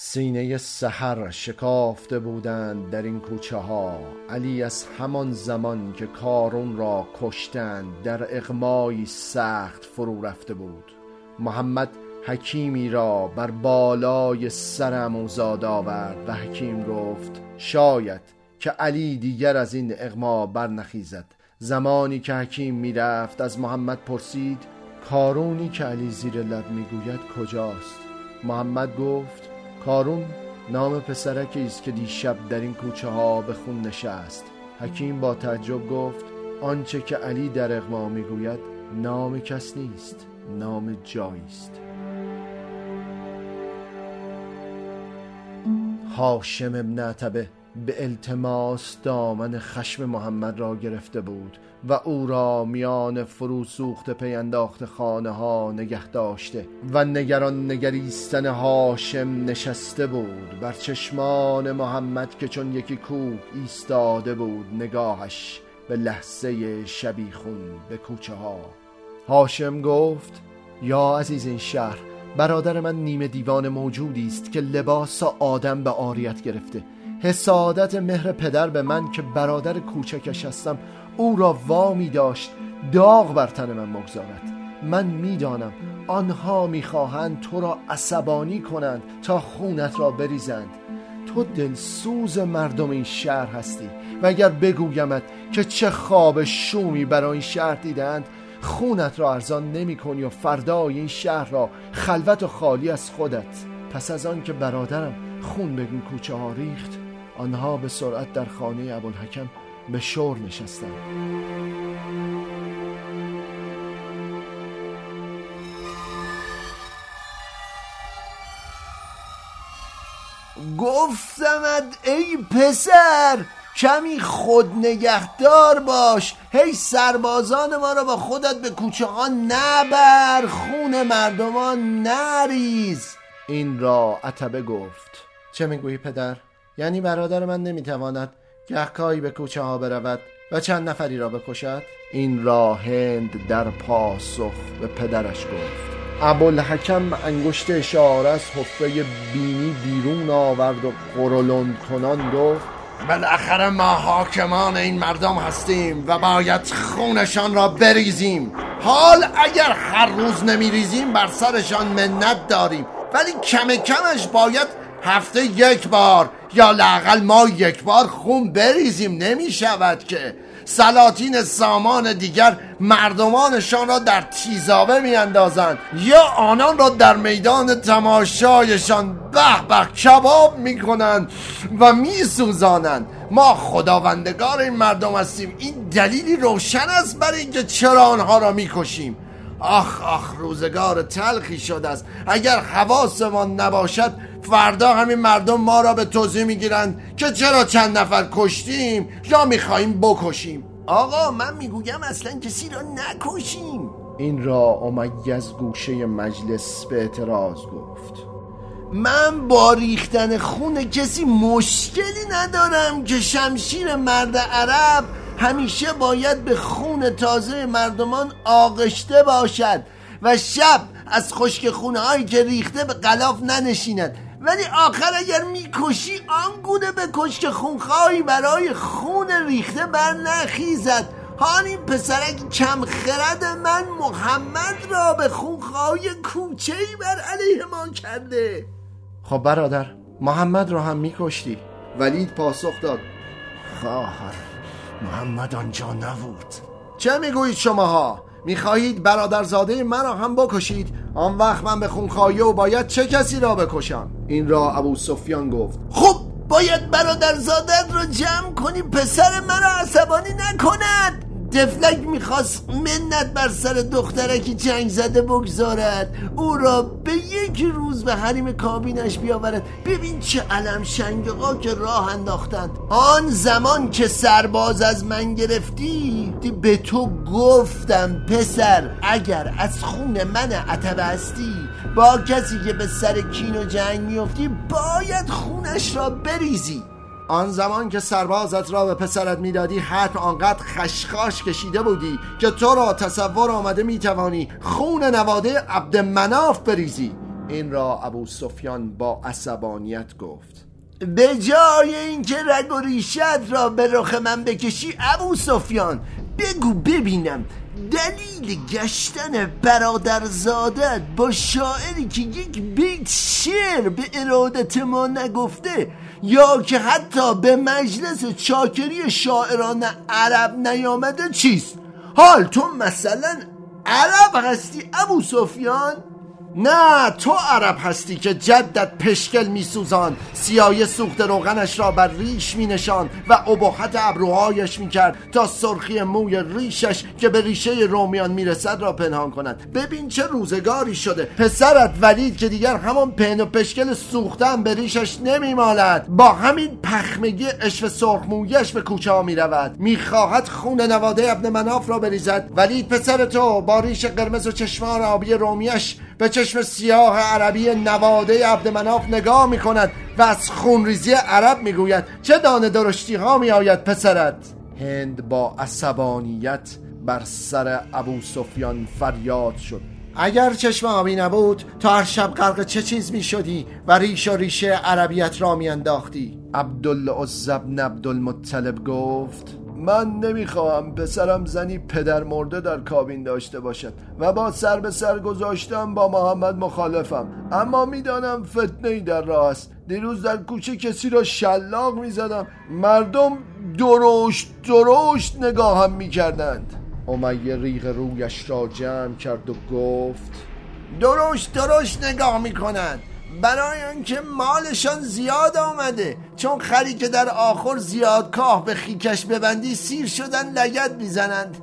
سینه سحر شکافته بودند در این کوچه ها. علی از همان زمان که کارون را کشتند در اغمایی سخت فرو رفته بود. محمد حکیمی را بر بالای سر اموزاد آورد و حکیم گفت شاید که علی دیگر از این اغما برنخیزد. زمانی که حکیم می‌رفت از محمد پرسید کارونی که علی زیر لب می‌گوید کجاست؟ محمد گفت کارون نام پسرکی است که دیشب در این کوچه ها به خون نشست. حکیم با تعجب گفت آنچه که علی در اغما می‌گوید نام کس نیست نام جایی است. هاشم ابن عتبه به التماس دامن خشم محمد را گرفته بود و او را میان فرو سوخت پی انداخت خانه ها نگه داشته و نگران نگریستن هاشم نشسته بود بر چشمان محمد که چون یکی کوه ایستاده بود نگاهش به لحظه شبیخون به کوچه ها. هاشم گفت یا عزیز این شهر برادر من نیمه دیوان موجودی است که لباس آدم به آریت گرفته حسادت مهر پدر به من که برادر کوچکش هستم او را وامی داشت داغ بر تن من مگذارد من می‌دانم آنها می‌خواهند تو را عصبانی کنند تا خونت را بریزند. تو دلسوز مردم این شهر هستی و اگر بگویمت که چه خواب شومی برای این شهر دیدند خونت را ارزان نمی کنی و فردای این شهر را خلوت و خالی از خودت. پس از آن که برادرم خون به این کوچه ها ریخت آنها به سرعت در خانه ابوالحکم به شور نشستند. گفتمت ای پسر کمی خود نگهدار باش. هی سربازان ما را با خودت به کوچه ها نبر خون مردمان نریز. این را عتبه گفت. چه می‌گویی پدر؟ یعنی برادر من نمی‌تواند گهکایی به کوچه ها برود و چند نفری را بکشد؟ این را هند در پاسخ به پدرش گفت. ابوالحکم انگشت اشاره از حفره بینی بیرون آورد و قرولند کنان گفت بالاخره ما حاکمان این مردم هستیم و باید خونشان را بریزیم. حال اگر هر روز نمیریزیم بر سرشان منت داریم. ولی کم کمش باید هفته یک بار یا لاقل ما یک بار خون بریزیم نمی شود که. سلاطین سامان دیگر مردمانشان را در تیزابه می اندازند یا آنان را در میدان تماشایشان به به کباب می کنند و می سوزانند ما خداوندگار این مردم هستیم. این دلیلی روشن است برای اینکه چرا آنها را می کشیم آخ آخ روزگار تلخی شده است اگر حواسمان نباشد فردا همین مردم ما را به توضیح می‌گیرند که چرا چند نفر کشتیم یا می‌خواهیم بکشیم. آقا من می‌گویم اصلا کسی را نکشیم. این را امیه از گوشه مجلس به اعتراض گفت. من با ریختن خون کسی مشکلی ندارم که شمشیر مرد عرب همیشه باید به خون تازه مردمان آغشته باشد و شب از خشک خونه هایی که ریخته به قلاف ننشیند. ولی آخر اگر می‌کشی آنگونه به کشک خونخواهی برای خون ریخته بر نخیزد حال این پسرک کم خرد من محمد را به خونخواهی کوچه ای بر علیه ما کرده. خب برادر محمد را هم میکشتی. ولید پاسخ داد. خواهر. محمد آنجا نبود. چه می‌گویید شماها؟ می‌خواهید برادرزاده مرا هم بکشید؟ آن وقت من به خونخواهی و باید چه کسی را بکشم؟ این را ابو سفیان گفت. خب باید برادرزادت را جمع کنی پسر مرا عصبانی نکند. دفلک می‌خواست منت بر سر دخترکی جنگ زده بگذارد. او را به یک روز به حریم کابینش بیاورد. ببین چه علم شنگقا که راه انداختند. آن زمان که سرباز از من گرفتی به تو گفتم پسر اگر از خون من عتبه هستی با کسی که به سر کین و جنگ میفتی باید خونش را بریزی. آن زمان که سربازت را به پسرت می‌دادی حتم آنقدر خشخاش کشیده بودی که تو را تصور آمده می‌توانی خون نواده عبد مناف بریزی. این را ابو سفیان با عصبانیت گفت. به جای اینکه رگ و ریشت را به رخ من بکشی ابو سفیان بگو ببینم دلیل گشتن برادرزادت با شاعری که یک بیت شعر به ارادت ما نگفته یا که حتی به مجلس چاکری شاعران عرب نیامده چیست؟ حال تو مثلا عرب هستی ابو سفیان؟ نه تو عرب هستی که جدت پشکل میسوزان. سیای سوخت روغنش را بر ریش می نشان و ابهت ابروهایش می کرد تا سرخی موی ریشش که به ریشه رومیان می‌رسد را پنهان کند. ببین چه روزگاری شده. پسرت ولید که دیگر همان پهن و پشکل سوختن به ریشش نمیمالد. با همین پخمگی سرخ مویش به کوچه ها می رود می‌خواهد خون نواده ابن مناف را بریزد. ولید پسر تو با ریش قرمز و چشمان آبی رومیش به چشم سیاه عربی نواده عبد مناف نگاه می کند و از خونریزی عرب می گوید چه دانه درشتی ها می آید پسرت؟ هند با عصبانیت بر سر ابو سفیان فریاد شد. اگر چشم آبی نبود تا هر شب غرق چه چیز می شدی و ریش و ریشه عربیت را می انداختی عبدالعزب عبدالمطلب گفت من نمی‌خواهم پسرم زنی پدر مرده در کابین داشته باشد و با سر به سر گذاشتم با محمد مخالفم. اما می‌دانم فتنه ای در راه است. دیروز در کوچه کسی را شلاق می‌زدم. مردم درشت درشت نگاهم می‌کردند. امیه ریغ رویش را جمع کرد و گفت درشت درشت نگاه می‌کنند برای اینکه مالشان زیاد آمده. چون خری که در آخر زیاد کاه به خیکش ببندی سیر شدن لگت می‌زنند.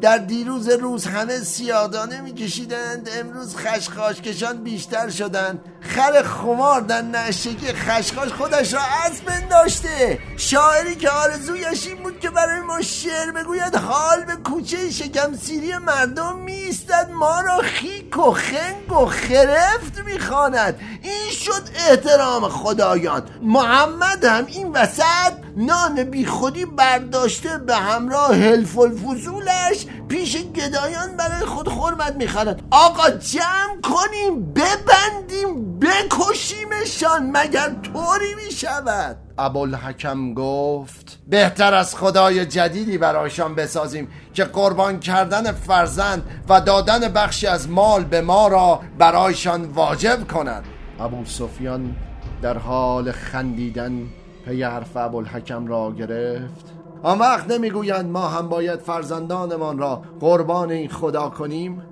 در دیروز روز همه سیادانه میکشیدند. امروز خشخاشکشان بیشتر شدند. خر خمار در نشگی خشخاش خودش را از بنداشته. شاعری که آرزویش این بود که برای ما شعر بگوید حال به کوچه شکم سیری مردم میستد ما را خیک و خنگ و خرفت می‌خواند. این شد احترام خدایان. محمد هم این وسط نان بی خودی برداشته به همراه حلف الفضولش پیش گدایان برای خود خورمت می‌خرد آقا جمع کنیم ببندیم بکشیمشان مگر طوری می‌شود؟ ابوالحکم گفت بهتر از خدای جدیدی برایشان بسازیم که قربان کردن فرزند و دادن بخشی از مال به ما را برایشان واجب کند. ابو سفیان در حال خندیدن پی حرف ابوالحکم را گرفت. آن وقت نمی‌گویند ما هم باید فرزندانمان را قربان این خدا کنیم؟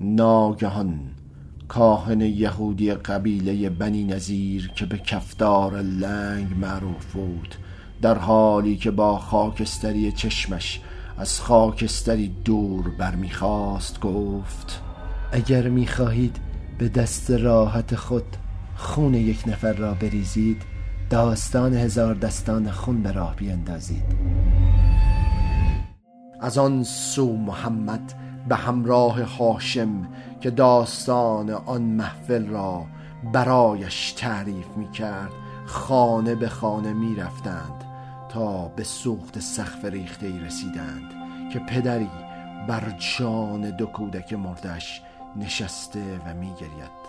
ناگهان. کاهن یهودی قبیله بنی نظیر که به کفدار لنگ معروف بود در حالی که با خاکستری چشمش از خاکستری دور برمیخواست گفت اگر می‌خواهید به دست راحت خود خون یک نفر را بریزید داستان هزار دستان خون به راه بیندازید. از آن سو محمد به همراه هاشم که داستان آن محفل را برایش تعریف می کرد خانه به خانه می رفتند تا به سوخت سقف ریخته ای رسیدند که پدری بر جان دو کودک مردش نشسته و می گرید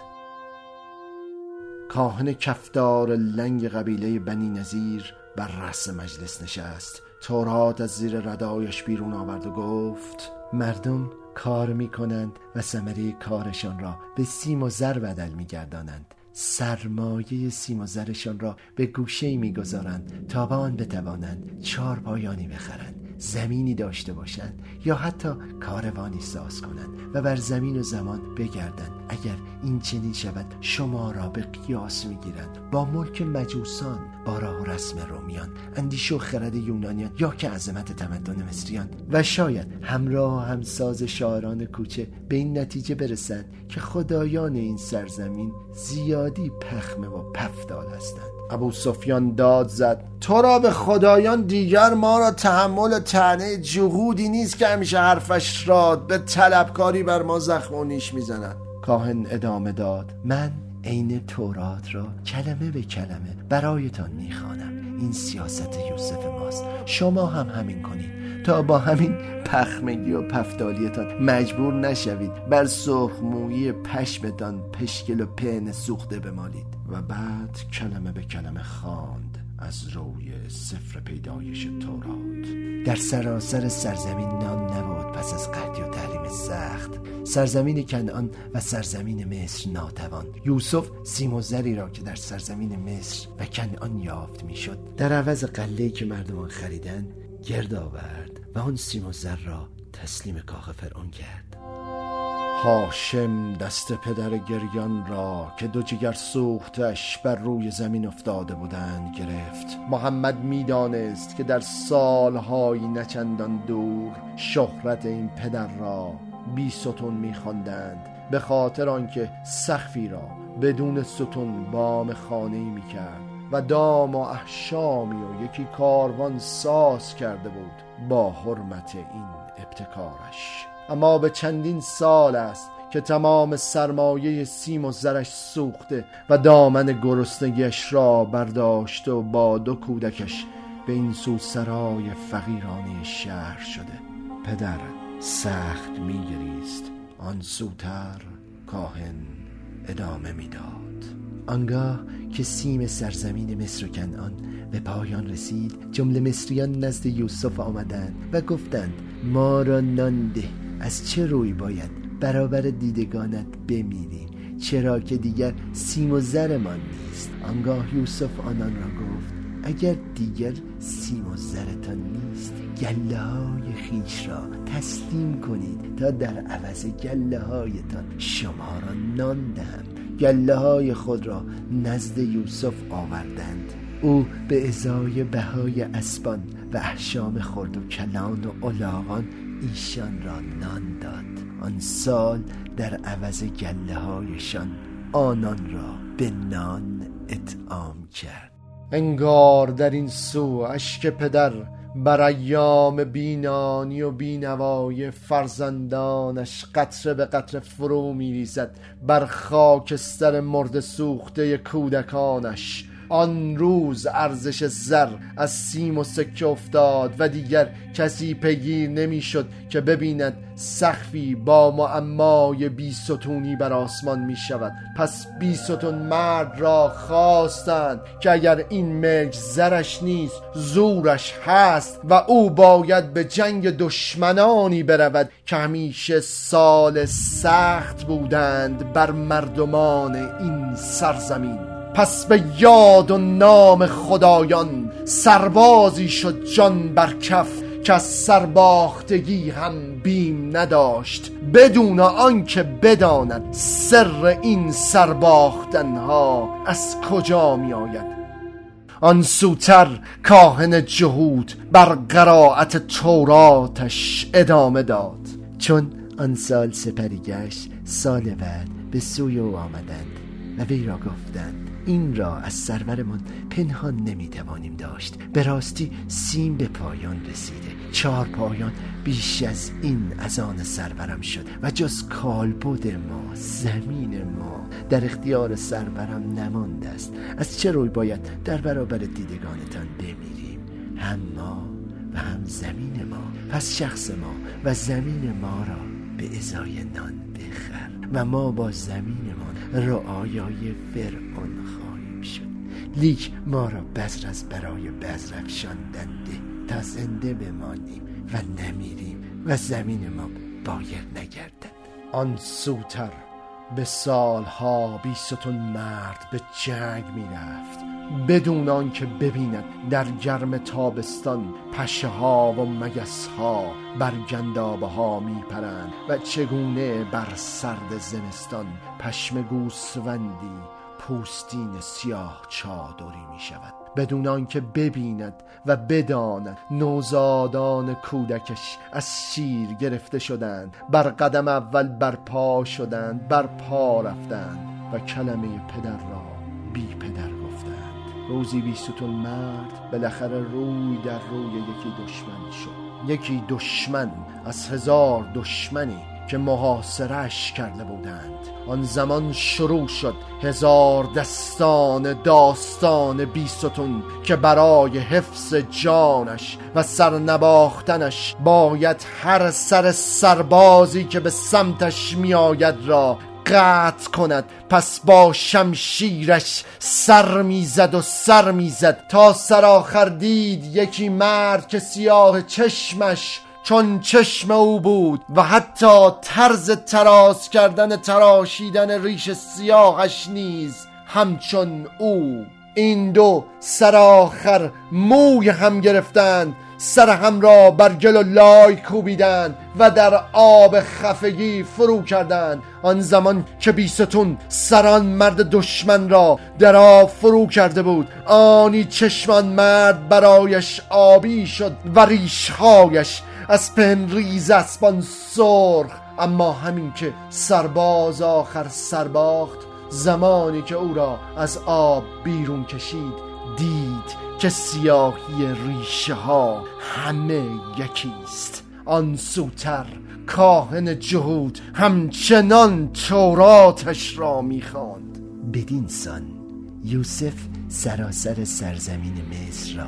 کاهن کفدار لنگ قبیله بنی نظیر بر رأس مجلس نشست. تورات از زیر ردایش بیرون آورد و گفت مردم کار می کنند و ثمره کارشان را به سیم و زر بدل می گردانند سرمایه سیم و زرشان را به گوشه می گذارند تا به آن بتوانند چهار پایانی بخرند. زمینی داشته باشند یا حتی کاروانی ساز کنند و بر زمین و زمان بگردند. اگر این چنین شود شما را به قیاس می‌گیرند. با ملک مجوسان با راه و رسم رومیان اندیش و خرد یونانیان یا که عظمت تمدن مصریان. و شاید همراه همساز شاعران کوچه به این نتیجه برسند که خدایان این سرزمین زیادی پخمه و پفدال هستند. ابو سفیان داد زد. تو را به خدایان دیگر ما را تحمل تنه جهودی نیست که همیشه حرفش را به طلبکاری بر ما زخم و نیش می‌زند. کاهن ادامه داد. من عین تورات را کلمه به کلمه برایتان می‌خوانم. این سیاست یوسف ماست. شما هم همین کنید. تا با همین پخمگی و پفتالیتان مجبور نشوید. بر سرخمویی پشمتان پشکل و پهن سوخته بمالید. و بعد کلمه به کلمه خواند از روی سفر پیدایش تورات. در سراسر سرزمین نان نبود پس از قحطی و تعلیم سخت. سرزمین کنعان و سرزمین مصر ناتوان. یوسف سیم و زری را که در سرزمین مصر و کنعان یافت می‌شد. در عوض قله‌ای که مردمان خریدن گرد آورد و آن سیم و زر را تسلیم کاخ فرعون کرد. هاشم دست پدر گریان را که دو جگر سوختش بر روی زمین افتاده بودند گرفت. محمد می‌دانست که در سالهای نچندان دور شهرت این پدر را بی ستون میخواندند به خاطر آنکه سخفی را بدون ستون بام خانه می کرد و دام و احشامی و یکی کاروان ساز کرده بود با حرمت این ابتکارش. اما به چندین سال است که تمام سرمایه سیم و زرش سوخته و دامن گرسنگیش را برداشته و با دو کودکش به این سو سرای فقیرانه شهر شده. پدر سخت میگریست. آن سوتر کاهن ادامه می‌داد. آنگاه که سیم سرزمین مصر و کنعان به پایان رسید جمله مصریان نزد یوسف آمدند و گفتند ما را نان ده از چه روی باید برابر دیدگانت بمیریم چرا که دیگر سیم و زرمان نیست. آنگاه یوسف آنان را گفت اگر دیگر سیم و زرتان نیست گله های خیش را تسلیم کنید تا در عوض گله هایتان شما را نان دهم. گله های خود را نزد یوسف آوردند. او به ازای بهای اسبان و احشام خورد و کلان و علاقان ایشان را نان داد. آن سال در عوض گله هایشان آنان را به نان اطعام کرد. انگار در این سو اشک پدر بر ایام بینانی و بینوای فرزندانش قطره به قطره فرو میریزد بر خاکستر مرد سوخته کودکانش. آن روز ارزش زر از سیم و سکه افتاد و دیگر کسی پیگیر نمی‌شد که ببیند سخفی با معمای بی ستونی بر آسمان می شود پس بی ستون مرد را خواستند که اگر این ملک زرش نیست زورش هست و او باید به جنگ دشمنانی برود که همیشه سال سخت بودند بر مردمان این سرزمین. پس به یاد و نام خدایان سربازی شد جان بر کف که از سرباختگی هم بیم نداشت. بدون آنکه بداند سر این سرباختنها از کجا می آید. آن سوتر کاهن جهود بر قرائت توراتش ادامه داد. چون آن سال سپری گشت سال بعد به سوی او آمدند و وی را گفتند. این را از سرورمان پنهان نمی‌توانیم داشت. به راستی سیم به پایان رسیده. چهار پایان بیش از این از آن سرورم شد و جز کالبد ما زمین ما در اختیار سرورم نمانده است. از چه روی باید در برابر دیدگانتان بمیریم؟ هم ما و هم زمین ما. پس شخص ما و زمین ما را به ازای نان بخر و ما با زمینمان رعایای فرعون خواهیم شد. لیک ما را بذر از برای بذر افشاندنده تا زنده بمانیم و نمیریم و زمین ما باید نگردد. آن سوتر به سالها بی ستون مرد به جنگ می‌رفت. بدون آنکه ببیند در گرم تابستان پشه ها و مگس ها بر گندابه ها می پرند و چگونه بر سرد زمستان پشم گوسفندی پوستین سیاه چادری می شود بدون آنکه ببیند و بداند نوزادان کودکش از شیر گرفته شدند بر قدم اول بر پا شدند بر پا رفتند و کلمه پدر را بی پدر روزی بی ستون مرد بالاخره روی در روی یکی دشمن شد. یکی دشمن از هزار دشمنی که محاصرش کرده بودند. آن زمان شروع شد هزار دستان داستان بیستون که برای حفظ جانش و سرنباختنش باید هر سر سربازی که به سمتش میآید را قطع کند. پس با شمشیرش سر می‌زد و سر می‌زد. تا سرآخر دید یکی مرد که سیاه چشمش چون چشم او بود و حتی طرز تراز کردن تراشیدن ریش سیاهش نیز همچون او. این دو سرآخر موی هم گرفتند سر هم را بر گل و لای کوبیدند و در آب خفگی فرو کردند. آن زمان که بیستون سران مرد دشمن را در آب فرو کرده بود آنی چشمان مرد برایش آبی شد و ریشهایش از پنریز اسبان سرخ. اما همین که سرباز آخر سرباخت زمانی که او را از آب بیرون کشید دید که سیاهی ریشه ها همه یکیست. آن سوتر کاهن جهود همچنان توراتش را می‌خواند. بدین سان یوسف سراسر سرزمین مصر را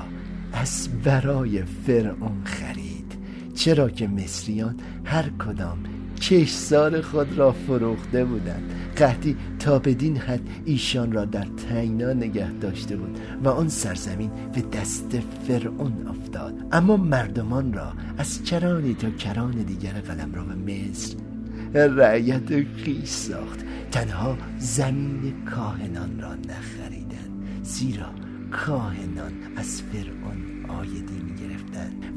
از برای فرعون خرید. چرا که مصریان هر کدام کشسار خود را فروخته بودند. قحطی تا بدین حد ایشان را در تنگنا نگه داشته بود و آن سرزمین به دست فرعون افتاد. اما مردمان را از کرانی تا کران دیگر قلم را به مصر رعیت خیش ساخت. تنها زمین کاهنان را نخریدند. زیرا کاهنان از فرعون آیدی می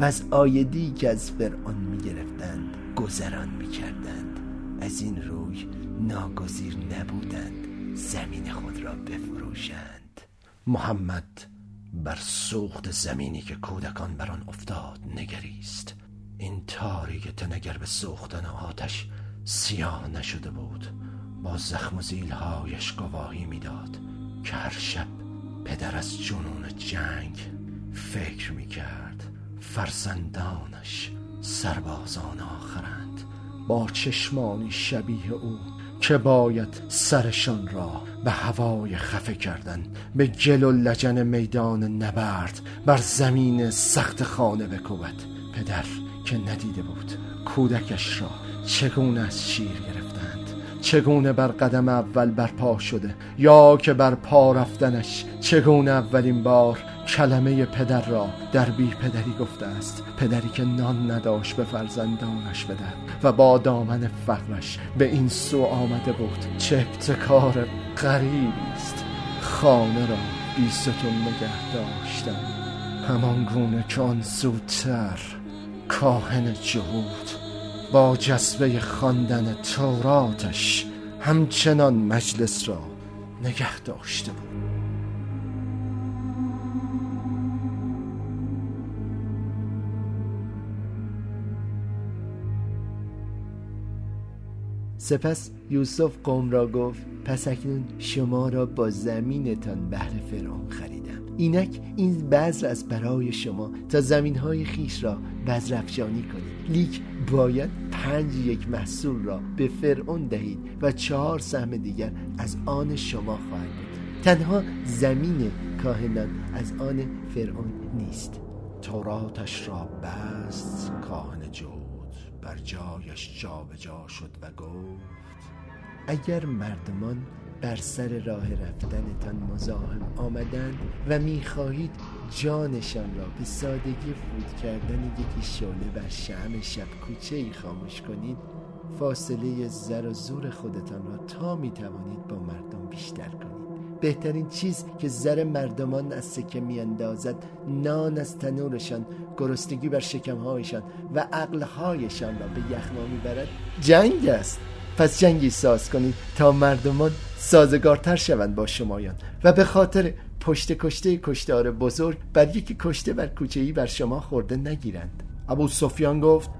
و از آیدی که از فرعون می گرفتند گذران می کردند از این روی ناگزیر نبودند. زمین خود را بفروشند. محمد بر سوخت زمینی که کودکان بر آن افتاد نگریست. این تاریک تنگر به سوختن آتش سیاه نشده بود با زخم و زیلهایش گواهی می‌داد که هر شب پدر از جنون جنگ فکر می‌کرد. فرزندانش سربازان آخرند. با چشمانی شبیه او که باید سرشان را به هوای خفه کردن به گل و لجن میدان نبرد بر زمین سخت خانه بکوبد. پدر که ندیده بود کودکش را چگونه از شیر گرفتند چگونه بر قدم اول برپا شده؟ یا که بر پا رفتنش چگونه اولین بار کلمه پدر را در بی پدری گفته است؟ پدری که نان نداشت به فرزندانش بده و با دامن فقرش به این سو آمده بود چه ابتکار غریبی است. خانه را بی ستون نگه داشتن همان گونه که آن سوتر کاهن جهود با جذبه خواندن توراتش همچنان مجلس را نگه داشته بود. سپس یوسف قوم را گفت پس اکنون شما را با زمینتان بهر فرعون خریدم. اینک این بذر از برای شما تا زمین های خیش را بذرفشانی کنید. لیک باید پنج یک محصول را به فرعون دهید و چهار سهم دیگر از آن شما خواهد بود. تنها زمین کاهنان از آن فرعون نیست. توراتش را بست کاهن جو بر جایش جابجا جا شد و گفت اگر مردمان بر سر راه رفتنتان مزاحم آمدند و می‌خواهید جانشان را به سادگی فود کردن یکی شعله بر شعم شب کوچه ای خاموش کنید فاصله زر و زور خودتان را تا می‌توانید با مردم بیشتر کنید. بهترین چیز که زر مردمان از سکه میاندازد نان از تنورشان گرسنگی بر شکمهایشان و عقلهایشان را به یخما می‌برد. جنگ است. پس جنگی ساز کنید تا مردمان سازگارتر شوند با شمایان. و به خاطر پشت کشته کشتار بزرگ بر یکی کشته بر کوچه ای بر شما خورده نگیرند. ابو سفیان گفت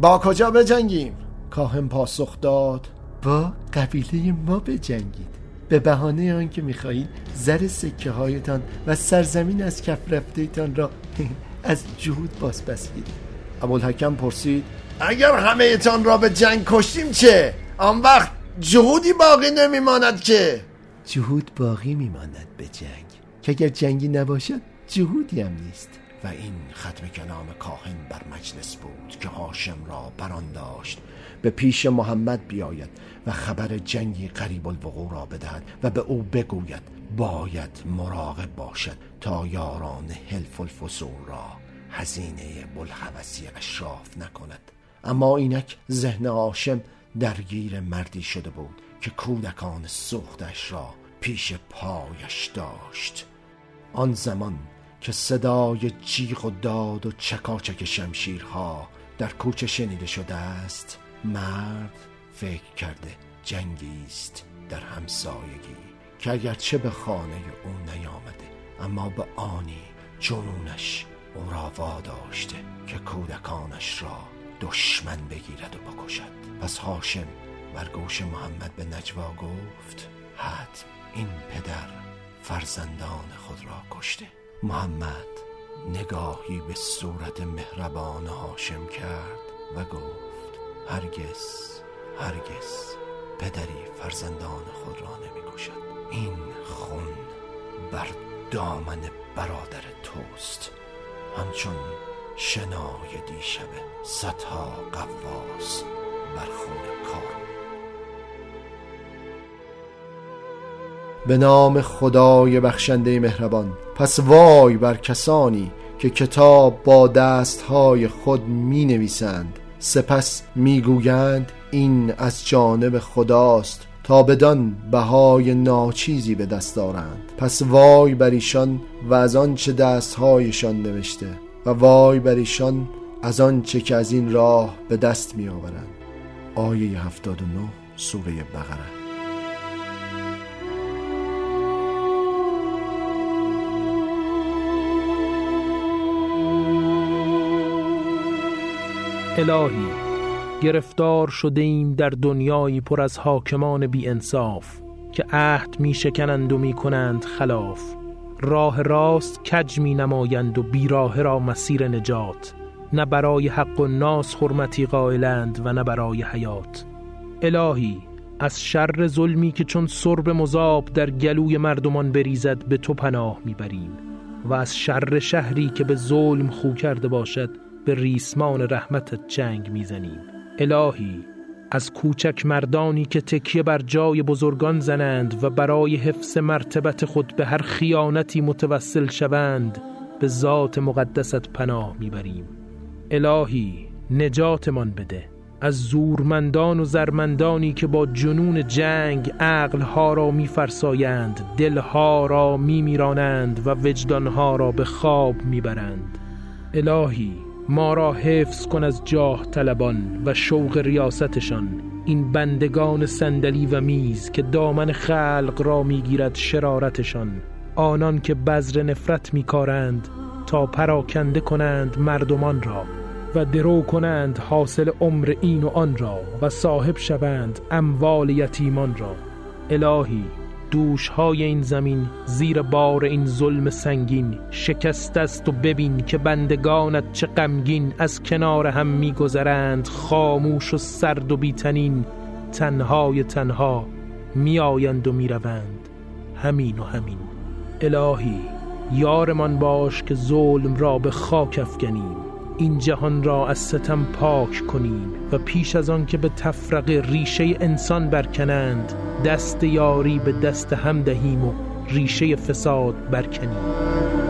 با کجا بجنگیم؟ کاهن پاسخ داد با قبیله ما بجنگید. به بهانه آنکه می‌خواهید زر سکه هایتان و سرزمین از کف رفتهتان را از جهود باز پس گیرید ابوالحکم پرسید اگر همه تان را به جنگ کشتیم چه؟ آن وقت جهودی باقی نمیماند که. جهود باقی میماند به جنگ. که اگر جنگی نباشد جهودی هم نیست. و این ختم کلام کاهن بر مجلس بود که هاشم را بران داشت. به پیش محمد بیاید و خبر جنگی قریب الوقوع را بدهد و به او بگوید باید مراقب باشد تا یاران حلف الفصول را هزینه بلحوثی اشراف نکند. اما اینک ذهن هاشم درگیر مردی شده بود که کودکان سوختش را پیش پایش داشت. آن زمان که صدای جیغ و داد و چکاچک شمشیرها در کوچه شنیده شده است مرد فکر کرده جنگی است در همسایگی که اگرچه به خانه او نیامده اما به آنی جنونش او را واداشته که کودکانش را دشمن بگیرد و بکشد. پس هاشم بر گوش محمد به نجوا گفت حد این پدر فرزندان خود را کشته. محمد نگاهی به صورت مهربان هاشم کرد و گفت هرگز هرگز پدری فرزندان خود را نمی کشد این خون بر دامن برادر توست. همچون شنای دیشب صدها قواس بر خون کار. به نام خدای بخشنده مهربان پس وای بر کسانی که کتاب با دستهای خود می نویسند سپس می‌گویند این از جانب خداست تا بدان بهای ناچیزی به دست دارند پس وای بر ایشان و از آنچه دستهایشان نوشته و وای بر ایشان از آنچه که از این راه به دست می آورند آیه 79 سوره بقره. الهی گرفتار شده ایم در دنیایی پر از حاکمان بی انصاف که عهد می شکنند و می کنند خلاف. راه راست کج می نمایند و بیراه را مسیر نجات. نه برای حق و ناس حرمتی قائلند و نه برای حیات. الهی از شر ظلمی که چون سرب مذاب در گلوی مردمان بریزد به تو پناه می‌بریم. و از شر شهری که به ظلم خو کرده باشد به ریسمان رحمتت جنگ می‌زنیم. الهی از کوچک مردانی که تکیه بر جای بزرگان زنند و برای حفظ مرتبت خود به هر خیانتی متوسل شوند به ذات مقدست پناه می‌بریم. الهی نجاتمان بده. از زورمندان و زرمندانی که با جنون جنگ عقلها را میفرسایند دلها را میمیرانند و وجدانها را به خواب می‌برند. الهی ما را حفظ کن از جاه طلبان و شوق ریاستشان. این بندگان صندلی و میز که دامن خلق را می‌گیرد شرارتشان. آنان که بذر نفرت میکارند تا پراکنده کنند مردمان را. و درو کنند حاصل عمر این و آن را و صاحب شوند اموال یتیمان را. الهی دوشهای این زمین زیر بار این ظلم سنگین شکست است و ببین که بندگانت چه غمگین از کنار هم میگذرند خاموش و سرد و بیتنین تنهای تنها میآیند و می‌روند. همین و همین. الهی یارمان باش که ظلم را به خاک افکنیم این جهان را از ستم پاک کنیم و پیش از آن که به تفرق ریشه انسان برکنند دست یاری به دست هم دهیم و ریشه فساد برکنیم.